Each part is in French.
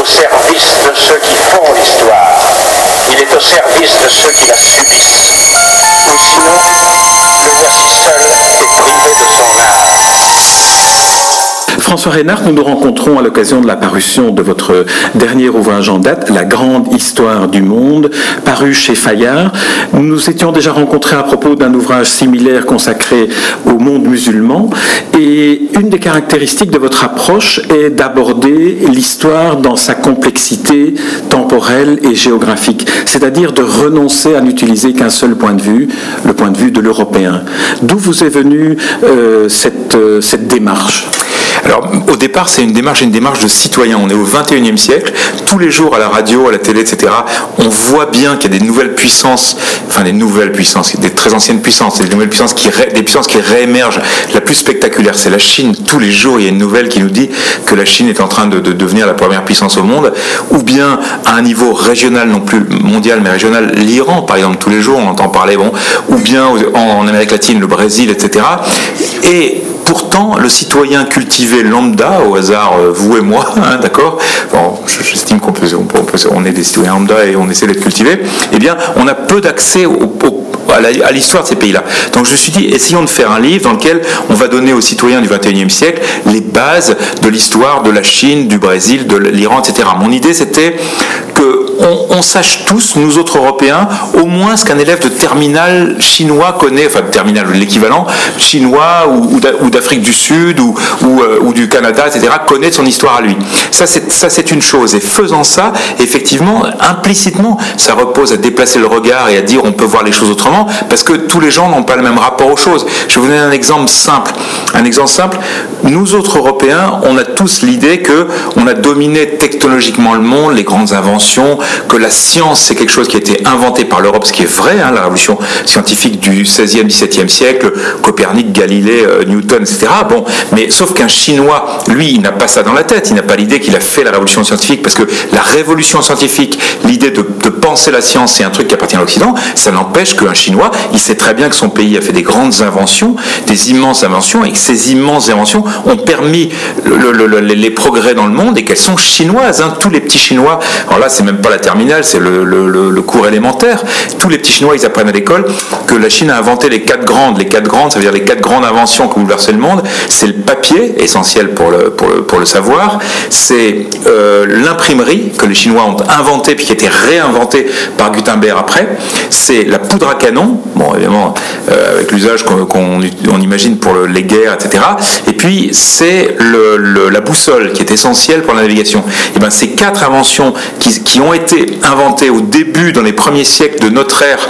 au service de ceux qui font l'histoire. Il est au service de ceux qui la subissent. François Reynard, nous nous rencontrons à l'occasion de la parution de votre dernier ouvrage en date, La grande histoire du monde, paru chez Fayard. Nous nous étions déjà rencontrés à propos d'un ouvrage similaire consacré au monde musulman. Et une des caractéristiques de votre approche est d'aborder l'histoire dans sa complexité temporelle et géographique, c'est-à-dire de renoncer à n'utiliser qu'un seul point de vue, le point de vue de l'Européen. D'où vous est venue euh, euh, cette démarche? Alors, au départ, c'est une démarche, une démarche de citoyen. On est au 21e siècle. Tous les jours, à la radio, à la télé, etc., on voit bien qu'il y a des nouvelles puissances, enfin des nouvelles puissances, des très anciennes puissances, des nouvelles puissances qui, des puissances qui réémergent. La plus spectaculaire, c'est la Chine. Tous les jours, il y a une nouvelle qui nous dit que la Chine est en train de, devenir la première puissance au monde, ou bien à un niveau régional, non plus mondial, mais régional, l'Iran, par exemple, tous les jours, on entend parler, bon, ou bien en Amérique latine, le Brésil, etc. Et pourtant, le citoyen cultivé lambda, au hasard, euh, vous et moi, hein, d'accord bon, J'estime qu'on peut, est des citoyens lambda et on essaie d'être cultivés, eh bien, on a peu d'accès à l'histoire de ces pays-là. Donc je me suis dit, essayons de faire un livre dans lequel on va donner aux citoyens du 21e siècle les bases de l'histoire de la Chine, du Brésil, de l'Iran, etc. Mon idée, c'était que on, sache tous, nous autres Européens, au moins ce qu'un élève de terminal chinois connaît, enfin de l'équivalent chinois ou, d'Afrique du Sud ou, euh, du Canada, etc., connaît son histoire à lui. Ça, c'est une chose. Et faisant ça, effectivement, implicitement, ça repose à déplacer le regard et à dire on peut voir les choses autrement, parce que tous les gens n'ont pas le même rapport aux choses. Je vais vous donner un exemple simple. Un exemple simple. Nous autres Européens, on a tous l'idée que on a dominé technologiquement le monde, les grandes inventions, que la science, c'est quelque chose qui a été inventé par l'Europe, ce qui est vrai, hein, la révolution scientifique du 16e, 17e siècle, Copernic, Galilée, euh, Newton, etc. Bon, mais sauf qu'un Chinois, lui, il n'a pas ça dans la tête, il n'a pas l'idée qu'il a fait la révolution scientifique, parce que la révolution scientifique, l'idée de, penser la science, c'est un truc qui appartient à l'Occident, ça n'empêche qu'un Chinois, il sait très bien que son pays a fait des grandes inventions, des immenses inventions, et que ces immenses inventions ont permis les progrès dans le monde, et qu'elles sont chinoises, hein, tous les petits Chinois, alors là, c'est même pas la terminale, c'est le, cours élémentaire. Tous les petits Chinois, ils apprennent à l'école que la Chine a inventé les quatre grandes. Les quatre grandes, ça veut dire les quatre grandes inventions qui ont bouleversé le monde. C'est le papier, essentiel pour le, pour le, savoir. C'est euh, l'imprimerie que les Chinois ont inventé puis qui a été réinventée par Gutenberg après. C'est la poudre à canon, bon évidemment euh, avec l'usage qu'on imagine pour les guerres, etc. Et puis c'est la boussole qui est essentielle pour la navigation. Et ben ces quatre inventions qui, ont été inventées au début, dans les premiers siècles de notre ère,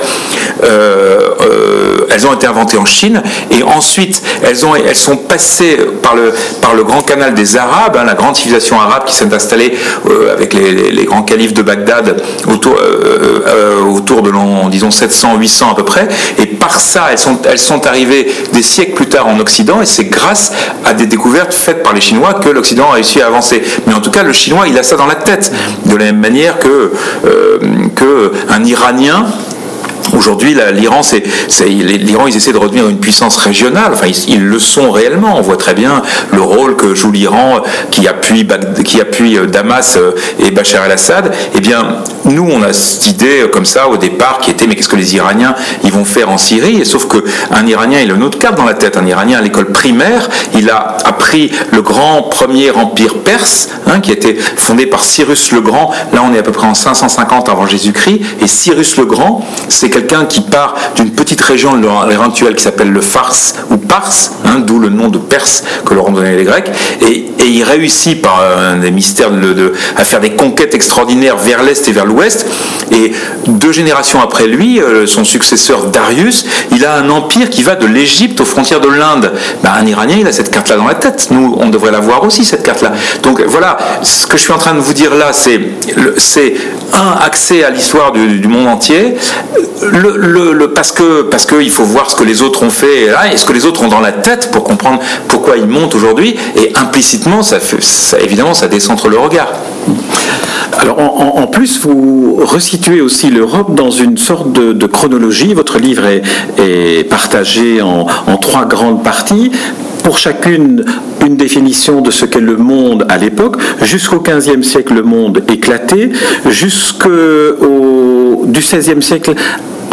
euh, euh, elles ont été inventées en Chine et ensuite elles, ont, elles sont passées par le, grand canal des Arabes, hein, la grande civilisation arabe qui s'est installée euh, avec les, grands califes de Bagdad autour, de l'an, disons, 700-800 à peu près. Et par ça, elles sont, arrivées des siècles plus tard en Occident et c'est grâce à des découvertes faites par les Chinois que l'Occident a réussi à avancer. Mais en tout cas, le Chinois, il a ça dans la tête. De la même manière que euh, qu'un Iranien Aujourd'hui, l'Iran, c'est, l'Iran, ils essaient de redevenir une puissance régionale. Enfin, ils, le sont réellement. On voit très bien le rôle que joue l'Iran, qui appuie, qui appuie euh, Damas euh, et Bachar el-Assad. Eh bien, nous, on a cette idée comme ça au départ, qui était mais qu'est-ce que les Iraniens ils vont faire en Syrie? Sauf que un Iranien, il a une autre carte dans la tête. Un Iranien à l'école primaire, il a appris le grand premier empire perse, hein, qui a été fondé par Cyrus le Grand. Là, on est à peu près en 550 avant Jésus-Christ. Et Cyrus le Grand, c'est quelqu'un qui part d'une petite région de l'Iran qui s'appelle le Fars ou Pars, d'où le nom de Perse que leur ont donné les Grecs, et, il réussit par un des mystères à faire des conquêtes extraordinaires vers l'est et vers l'ouest. Et deux générations après lui, euh, son successeur Darius, il a un empire qui va de l'Égypte aux frontières de l'Inde. Ben, un Iranien, il a cette carte-là dans la tête. Nous, on devrait l'avoir aussi cette carte-là. Donc voilà, ce que je suis en train de vous dire là, c'est un accès à l'histoire du, monde entier le, parce que parce qu'il faut voir ce que les autres ont fait et ce que les autres ont dans la tête pour comprendre pourquoi ils montent aujourd'hui et implicitement ça, évidemment ça décentre le regard. Alors en, plus vous resituez aussi l'Europe dans une sorte de, chronologie. Votre livre est, partagé en, trois grandes parties pour chacune une définition de ce qu'est le monde à l'époque. Jusqu'au XVe siècle, le monde éclaté. Jusqu'au du XVIe siècle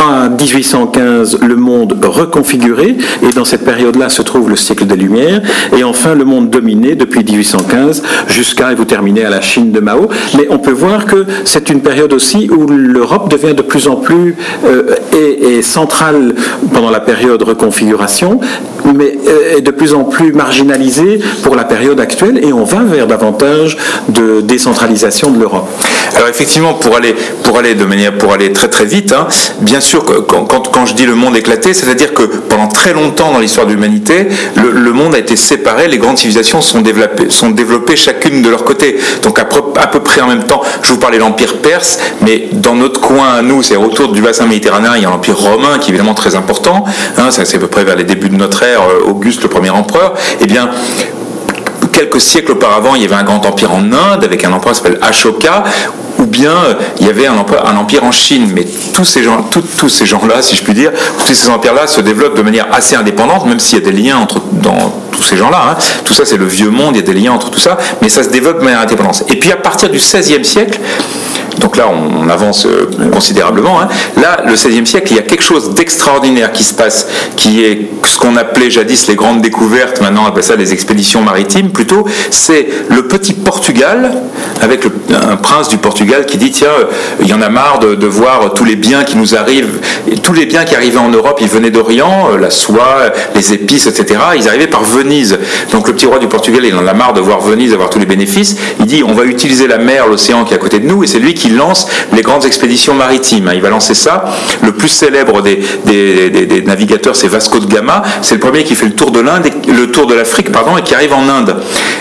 en 1815, le monde reconfiguré, et dans cette période-là se trouve le siècle des Lumières, et enfin le monde dominé depuis 1815 jusqu'à, et vous terminez à la Chine de Mao. Mais on peut voir que c'est une période aussi où l'Europe devient de plus en plus euh, et, centrale pendant la période reconfiguration, mais euh, est de plus en plus marginalisée pour la période actuelle, et on va vers davantage de décentralisation de l'Europe. Alors effectivement, pour aller, pour aller de manière, pour aller très très vite, hein, bien sûr quand, je dis le monde éclaté, c'est-à-dire que pendant très longtemps dans l'histoire de l'humanité, le, monde a été séparé, les grandes civilisations sont développées, sont développées chacune de leur côté. Donc à peu, près en même temps, je vous parlais de l'Empire perse, mais dans notre coin à nous, c'est autour du bassin méditerranéen, il y a l'Empire romain qui est évidemment très important, hein, c'est à peu près vers les débuts de notre ère, euh, Auguste le premier empereur, eh bien quelques siècles auparavant, il y avait un grand empire en Inde avec un empereur qui s'appelle Ashoka, ou bien euh, il y avait un, empire en Chine. Mais tous ces gens, tous ces gens-là, si je puis dire, tous ces empires-là se développent de manière assez indépendante, même s'il y a des liens entre dans tous ces gens-là. Hein. Tout ça, c'est le vieux monde, il y a des liens entre tout ça, mais ça se développe de manière indépendante. Et puis à partir du XVIe siècle, donc là, on, avance euh, considérablement. Hein. Là, le XVIe siècle, il y a quelque chose d'extraordinaire qui se passe, qui est ce qu'on appelait jadis les grandes découvertes, maintenant on appelle ça les expéditions maritimes plutôt. C'est le petit Portugal, avec un prince du Portugal qui dit tiens, il y en a marre de, voir tous les biens qui nous arrivent, tous les biens qui arrivaient en Europe, ils venaient d'Orient, euh, la soie, les épices, etc. Ils arrivaient par Venise. Donc le petit roi du Portugal, il en a marre de voir Venise avoir tous les bénéfices. Il dit on va utiliser la mer, l'océan qui est à côté de nous, et c'est lui qui lance les grandes expéditions maritimes. Il va lancer ça. Le plus célèbre des, des, navigateurs, c'est Vasco de Gama. C'est le premier qui fait le tour de l'Inde, le tour de l'Afrique, pardon, et qui arrive en Inde.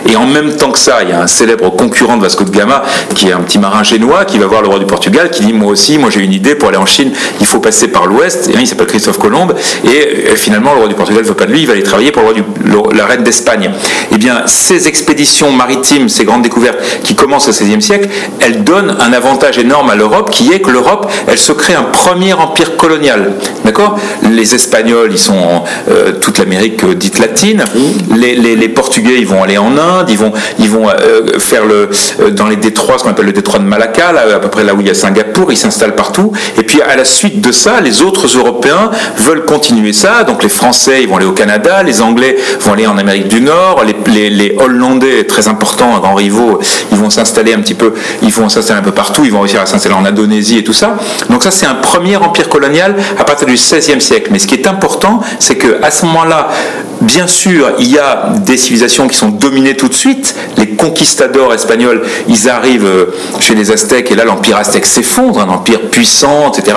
Et en même temps que ça, il y a un célèbre concurrent de Vasco de Gama, qui est un petit marin génois, qui va voir le roi du Portugal, qui dit moi aussi, moi j'ai une idée pour aller en Chine, il faut passer par l'Ouest. Et il s'appelle Christophe Colomb. Et euh, finalement, le roi du Portugal ne veut pas de lui, il va aller travailler pour le roi la reine d'Espagne. Eh bien, ces expéditions maritimes, ces grandes découvertes qui commencent au XVIe siècle, elles donnent un énorme à l'Europe qui est que l'Europe, elle se crée un premier empire colonial. D'accord? Les Espagnols, ils sont euh, toute l'Amérique euh, dite latine. Les, Portugais, ils vont aller en Inde. Ils vont, ils vont euh, faire le, dans les détroits, ce qu'on appelle le détroit de Malacca, à peu près là où il y a Singapour. Ils s'installent partout. Et puis à la suite de ça, les autres Européens veulent continuer ça. Donc les Français, ils vont aller au Canada. Les Anglais vont aller en Amérique du Nord. Les, les, Hollandais, très importants, grands rivaux, ils vont s'installer un petit peu. Ils vont s'installer un peu partout. Ils vont réussir à s'installer en Indonésie et tout ça. Donc ça, c'est un premier empire colonial à partir du XVIe siècle. Mais ce qui est important, c'est qu'à ce moment-là, bien sûr, il y a des civilisations qui sont dominées tout de suite. Les conquistadors espagnols, ils arrivent euh, chez les Aztèques et là, l'empire aztèque s'effondre, un empire puissant, etc.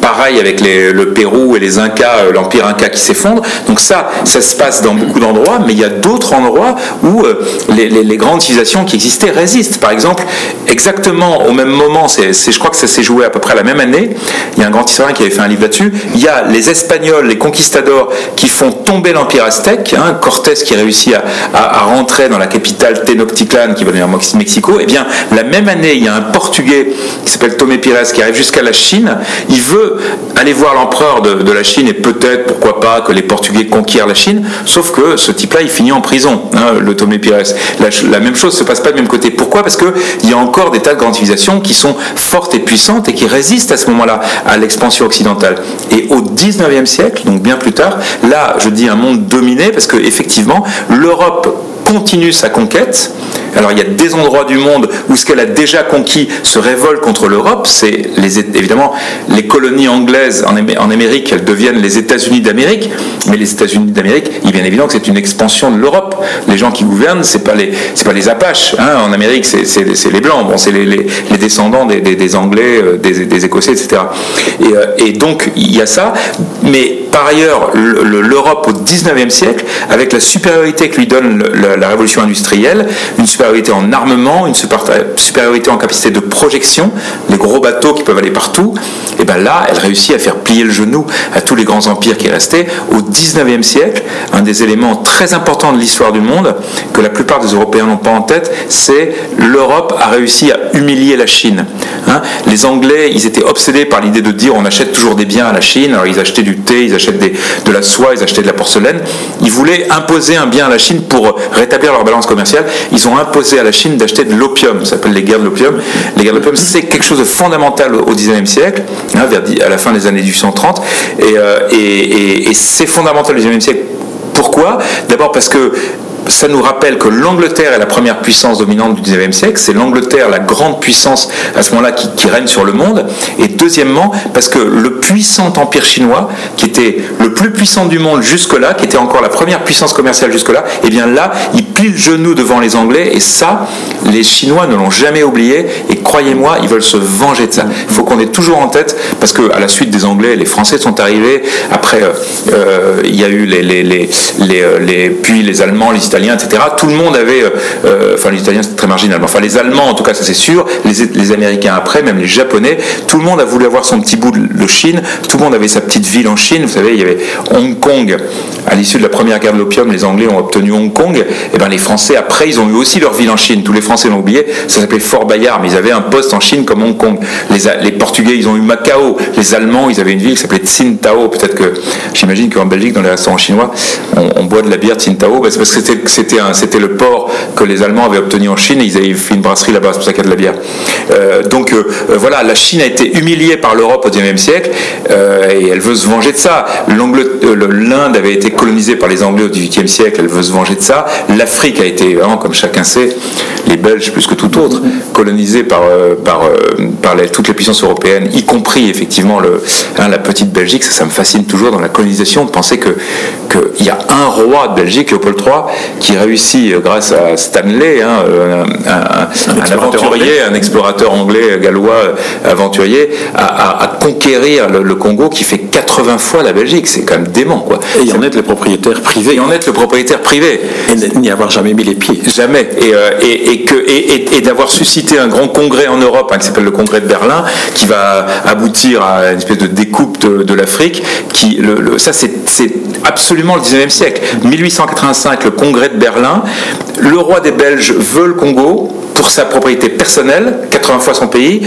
Pareil avec le Pérou et les Incas, euh, l'empire Inca qui s'effondre. Donc ça, ça se passe dans beaucoup d'endroits, mais il y a d'autres endroits où euh, les, grandes civilisations qui existaient résistent. Par exemple, exactement au même moment, je crois que ça s'est joué à peu près la même année. Il y a un grand historien qui avait fait un livre là-dessus. Il y a les Espagnols, les conquistadors, qui font tomber l'Empire aztèque. Hein, Cortés qui réussit à, rentrer dans la capitale Tenochtitlan, qui va devenir Mexico. Et eh bien, la même année, il y a un Portugais qui s'appelle Tomé Pires, qui arrive jusqu'à la Chine. Il veut aller voir l'empereur de, la Chine et peut-être, pourquoi pas, que les Portugais conquièrent la Chine. Sauf que ce type-là, il finit en prison, hein, le Tomé Pires. La, même chose se passe pas du même côté. Pourquoi? Parce qu'il y a encore des tas de grandes civilisations qui sont fortes et puissantes et qui résistent à ce moment-là à l'expansion occidentale. Et au 19e siècle, donc bien plus tard, là, je dis un monde dominé parce que effectivement, l'Europe continue sa conquête. Alors il y a des endroits du monde où ce qu'elle a déjà conquis se révolte contre l'Europe. C'est évidemment les colonies anglaises en, Amérique, elles deviennent les États-Unis d'Amérique. Mais les États-Unis d'Amérique, il est bien évident que c'est une expansion de l'Europe. Les gens qui gouvernent, c'est pas les, pas les Apaches. Hein. En Amérique, c'est, les blancs. C'est les, descendants des, Anglais, euh, des, Écossais, etc. Et, euh, et donc il y a ça. Mais par ailleurs, l'Europe au 19e siècle, avec la supériorité que lui donne la, révolution industrielle, supériorité en armement, une supériorité en capacité de projection, les gros bateaux qui peuvent aller partout, et bien là, elle réussit à faire plier le genou à tous les grands empires qui restaient. Au 19e siècle, un des éléments très importants de l'histoire du monde, que la plupart des Européens n'ont pas en tête, c'est l'Europe a réussi à humilier la Chine. Hein. les Anglais, ils étaient obsédés par l'idée de dire on achète toujours des biens à la Chine, alors ils achetaient du thé, ils achètent de la soie, ils achetaient de la porcelaine. Ils voulaient imposer un bien à la Chine pour rétablir leur balance commerciale. Ils ont imposé à la Chine d'acheter de l'opium, ça s'appelle les guerres de l'opium. Les guerres de l'opium, c'est quelque chose de fondamental au 19e siècle, hein, vers, à la fin des années 1830, euh, et, et, c'est fondamental au 19e siècle. Pourquoi? D'abord parce que ça nous rappelle que l'Angleterre est la première puissance dominante du 19e siècle, c'est l'Angleterre, la grande puissance à ce moment-là qui, règne sur le monde, et deuxièmement, parce que le puissant empire chinois, qui était le plus puissant du monde jusque-là, qui était encore la première puissance commerciale jusque-là, et eh bien là, il plie le genou devant les Anglais, et ça, les Chinois ne l'ont jamais oublié, et croyez-moi, ils veulent se venger de ça. Il faut qu'on ait toujours en tête, parce que à la suite des Anglais, les Français sont arrivés, après, euh, euh, il y a eu les, les, les, les, puis les Allemands, les Italiens, etc. Tout le monde avait, euh, euh, enfin les Italiens c'était très marginal, enfin les Allemands en tout cas ça c'est sûr, les, Américains après, même les Japonais, tout le monde a voulu avoir son petit bout de, Chine, tout le monde avait sa petite ville en Chine, vous savez, il y avait Hong Kong, à l'issue de la première guerre de l'opium, les Anglais ont obtenu Hong Kong, et bien les Français après ils ont eu aussi leur ville en Chine, tous les Français l'ont oublié, ça s'appelait Fort Bayard, mais ils avaient un poste en Chine comme Hong Kong. Les, Portugais ils ont eu Macao, les Allemands ils avaient une ville qui s'appelait Tsingtao, peut-être que j'imagine qu'en Belgique dans les restaurants chinois on, boit de la bière Tsingtao, parce que c'était c'était le port que les Allemands avaient obtenu en Chine ils avaient fait une brasserie là-bas, c'est pour ça qu'il y a de la bière. Euh, donc euh, euh, voilà, la Chine a été humiliée par l'Europe au XIXe siècle et elle veut se venger de ça. L'Inde avait été colonisée par les Anglais au XVIIIe siècle, elle veut se venger de ça. L'Afrique a été, comme chacun sait, les Belges plus que tout autre, colonisée par, toutes les puissances européennes, y compris effectivement hein, la petite Belgique. Ça, ça me fascine toujours dans la colonisation de penser qu'il y a un roi de Belgique, Léopold III, qui réussit, euh, grâce à Stanley, hein, euh, un, aventurier, un explorateur anglais, gallois, euh, aventurier, à, conquérir le, Congo qui fait 80 fois la Belgique. C'est quand même dément. Quoi. Et en être le propriétaire privé. Et en être le propriétaire privé. Et n'y avoir jamais mis les pieds. Jamais. Et, et, que, et, d'avoir suscité un grand congrès en Europe, hein, qui s'appelle le congrès de Berlin, qui va aboutir à une espèce de découpe de, l'Afrique. Qui, le, ça, c'est absolument le 19e siècle. 1885, le congrès de Berlin. Le roi des Belges veut le Congo pour sa propriété personnelle, 80 fois son pays,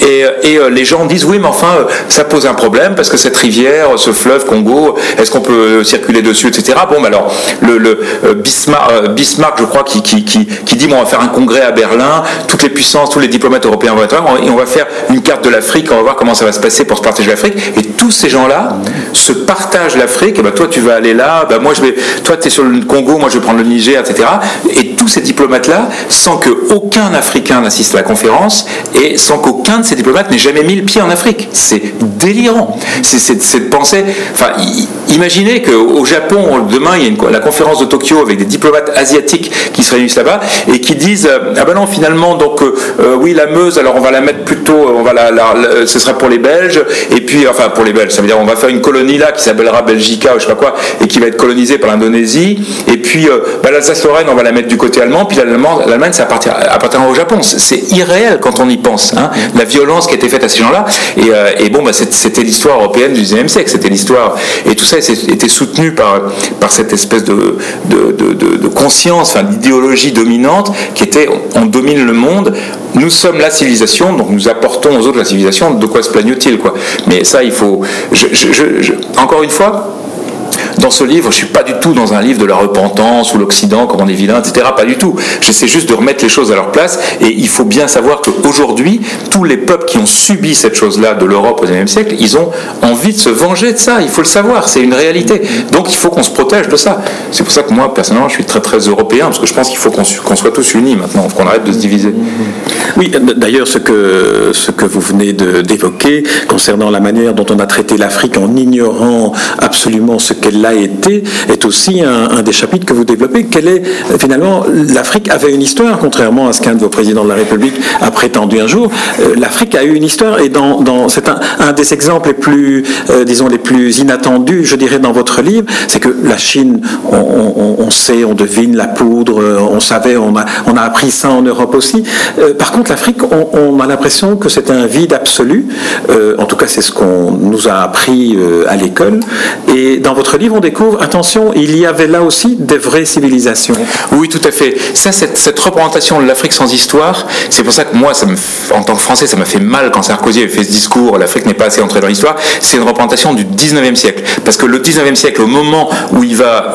et, euh, les gens disent oui, mais enfin, euh, ça pose un problème parce que cette rivière, ce fleuve Congo, est-ce qu'on peut circuler dessus, etc. Bon, alors, le, euh, Bismarck, je crois, qui, dit bon, on va faire un congrès à Berlin, toutes les puissances, tous les diplomates européens vont être là, et on va faire une carte de l'Afrique, on va voir comment ça va se passer pour se partager l'Afrique, et tous ces gens-là se partagent l'Afrique, et ben toi tu vas aller là, ben moi je vais, toi tu es sur le Congo, moi je vais prendre le Niger, etc. Et tous ces diplomates-là, sans que aucun Africain n'assiste à la conférence et sans qu'aucun de ces diplomates n'ait jamais mis le pied en Afrique. C'est délirant. C'est de penser. Enfin, imaginez qu'au Japon, demain, il y a une, la conférence de Tokyo avec des diplomates asiatiques qui se réunissent là-bas et qui disent euh, Ah ben non, finalement, donc, euh, euh, oui, la Meuse, alors on va la mettre plutôt, on va la, ce sera pour les Belges, et puis, enfin, pour les Belges, ça veut dire on va faire une colonie là qui s'appellera Belgica ou je sais pas quoi, et qui va être colonisée par l'Indonésie, et puis ben, l'Alsace-Lorraine, on va la mettre du côté allemand, puis l'Allemagne, ça appartiendra au Japon. C'est irréel quand on y pense, hein, la violence qui a été faite à ces gens-là. Et, euh, bon, bah, c'était l'histoire européenne du XIXe siècle, c'était l'histoire. Et tout ça était soutenu par, par cette espèce de, de, conscience, d'idéologie dominante qui était on domine le monde, nous sommes la civilisation, donc nous apportons aux autres la civilisation, de quoi se plaignent-ils quoi? Mais ça, il faut. encore une fois, dans ce livre, je suis pas du tout dans un livre de la repentance ou l'Occident, comme on est vilain, etc. Pas du tout. J'essaie juste de remettre les choses à leur place. Et il faut bien savoir qu'aujourd'hui, tous les peuples qui ont subi cette chose-là de l'Europe au XIXe siècle, ils ont envie de se venger de ça. Il faut le savoir. C'est une réalité. Donc il faut qu'on se protège de ça. C'est pour ça que moi, personnellement, je suis très très européen parce que je pense qu'il faut qu'on soit tous unis maintenant, qu'on arrête de se diviser. Oui, d'ailleurs, ce que, vous venez d'évoquer concernant la manière dont on a traité l'Afrique en ignorant absolument ce qu'est l'a été, est aussi un, des chapitres que vous développez. Quelle est, finalement, l'Afrique avait une histoire, contrairement à ce qu'un de vos présidents de la République a prétendu un jour. Euh, L'Afrique a eu une histoire et dans, dans c'est un, un, des exemples les plus, euh, disons, les plus inattendus, je dirais, dans votre livre, c'est que la Chine, on, on, sait, on devine la poudre, on savait, on a, on a appris ça en Europe aussi. Euh, par contre, l'Afrique, on, on, a l'impression que c'est un vide absolu. en tout cas, c'est ce qu'on nous a appris à l'école. Et dans votre livre, découvre, attention, il y avait là aussi des vraies civilisations. Oui, tout à fait. Ça, cette, représentation de l'Afrique sans histoire, c'est pour ça que moi, en tant que Français, ça m'a fait mal quand Sarkozy avait fait ce discours, l'Afrique n'est pas assez entrée dans l'histoire. C'est une représentation du 19e siècle. Parce que le 19e siècle, au moment où il va,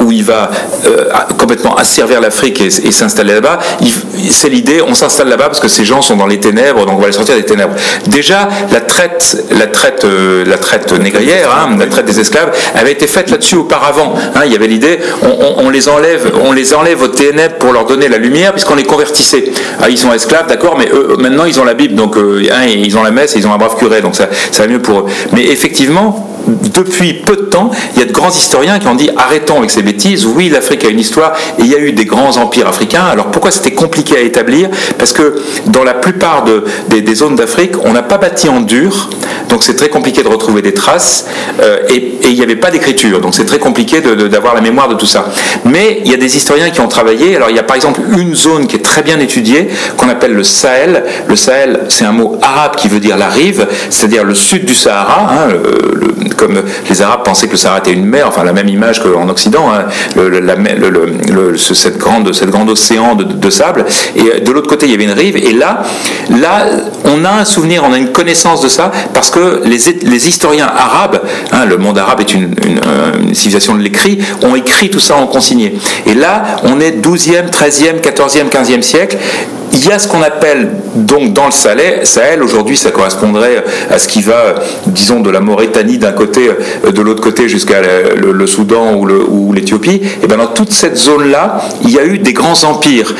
euh, complètement asservir l'Afrique et, s'installer là-bas, c'est l'idée, on s'installe là-bas parce que ces gens sont dans les ténèbres, donc on va les sortir des ténèbres. Déjà, la traite, la traite, euh, la traite négrière, hein, la traite des esclaves, avait été faite là-dessus auparavant. Hein. il y avait l'idée, on, les enlève, on les aux ténèbres pour leur donner la lumière, puisqu'on les convertissait. Ah, ils sont esclaves, d'accord, mais eux, maintenant ils ont la Bible, donc euh, ils ont la messe et ils ont un brave curé, donc ça, ça va mieux pour eux. Mais effectivement, depuis peu de temps, il y a de grands historiens qui ont dit arrêtons avec ces bêtises. Oui, l'Afrique a une histoire et il y a eu des grands empires africains. Alors pourquoi c'était compliqué à établir? Parce que dans la plupart de, des, zones d'Afrique, on n'a pas bâti en dur, donc c'est très compliqué de retrouver des traces euh, et, il n'y avait pas d'écriture, donc c'est très compliqué d'avoir la mémoire de tout ça. Mais il y a des historiens qui ont travaillé. Alors il y a par exemple une zone qui est très bien étudiée qu'on appelle le Sahel. Le Sahel, c'est un mot arabe qui veut dire la rive, c'est-à-dire le sud du Sahara. Hein, le, comme les Arabes pensaient que le Sahara était une mer, enfin la même image qu'en Occident, hein, le, cette grande, cette grande océan de, sable. Et de l'autre côté, il y avait une rive. Et là, là, on a un souvenir, on a une connaissance de ça, parce que les, historiens arabes, hein, le monde arabe est une, une, une civilisation de l'écrit, ont écrit tout ça en consigné. Et là, on est 12e, 13e, 14e, 15e siècle. Il y a ce qu'on appelle donc dans le Sahel, Sahel aujourd'hui ça correspondrait à ce qui va, disons, de la Mauritanie d'un côté, de l'autre côté jusqu'à le, Soudan ou l'Éthiopie, et bien dans toute cette zone-là, il y a eu des grands empires.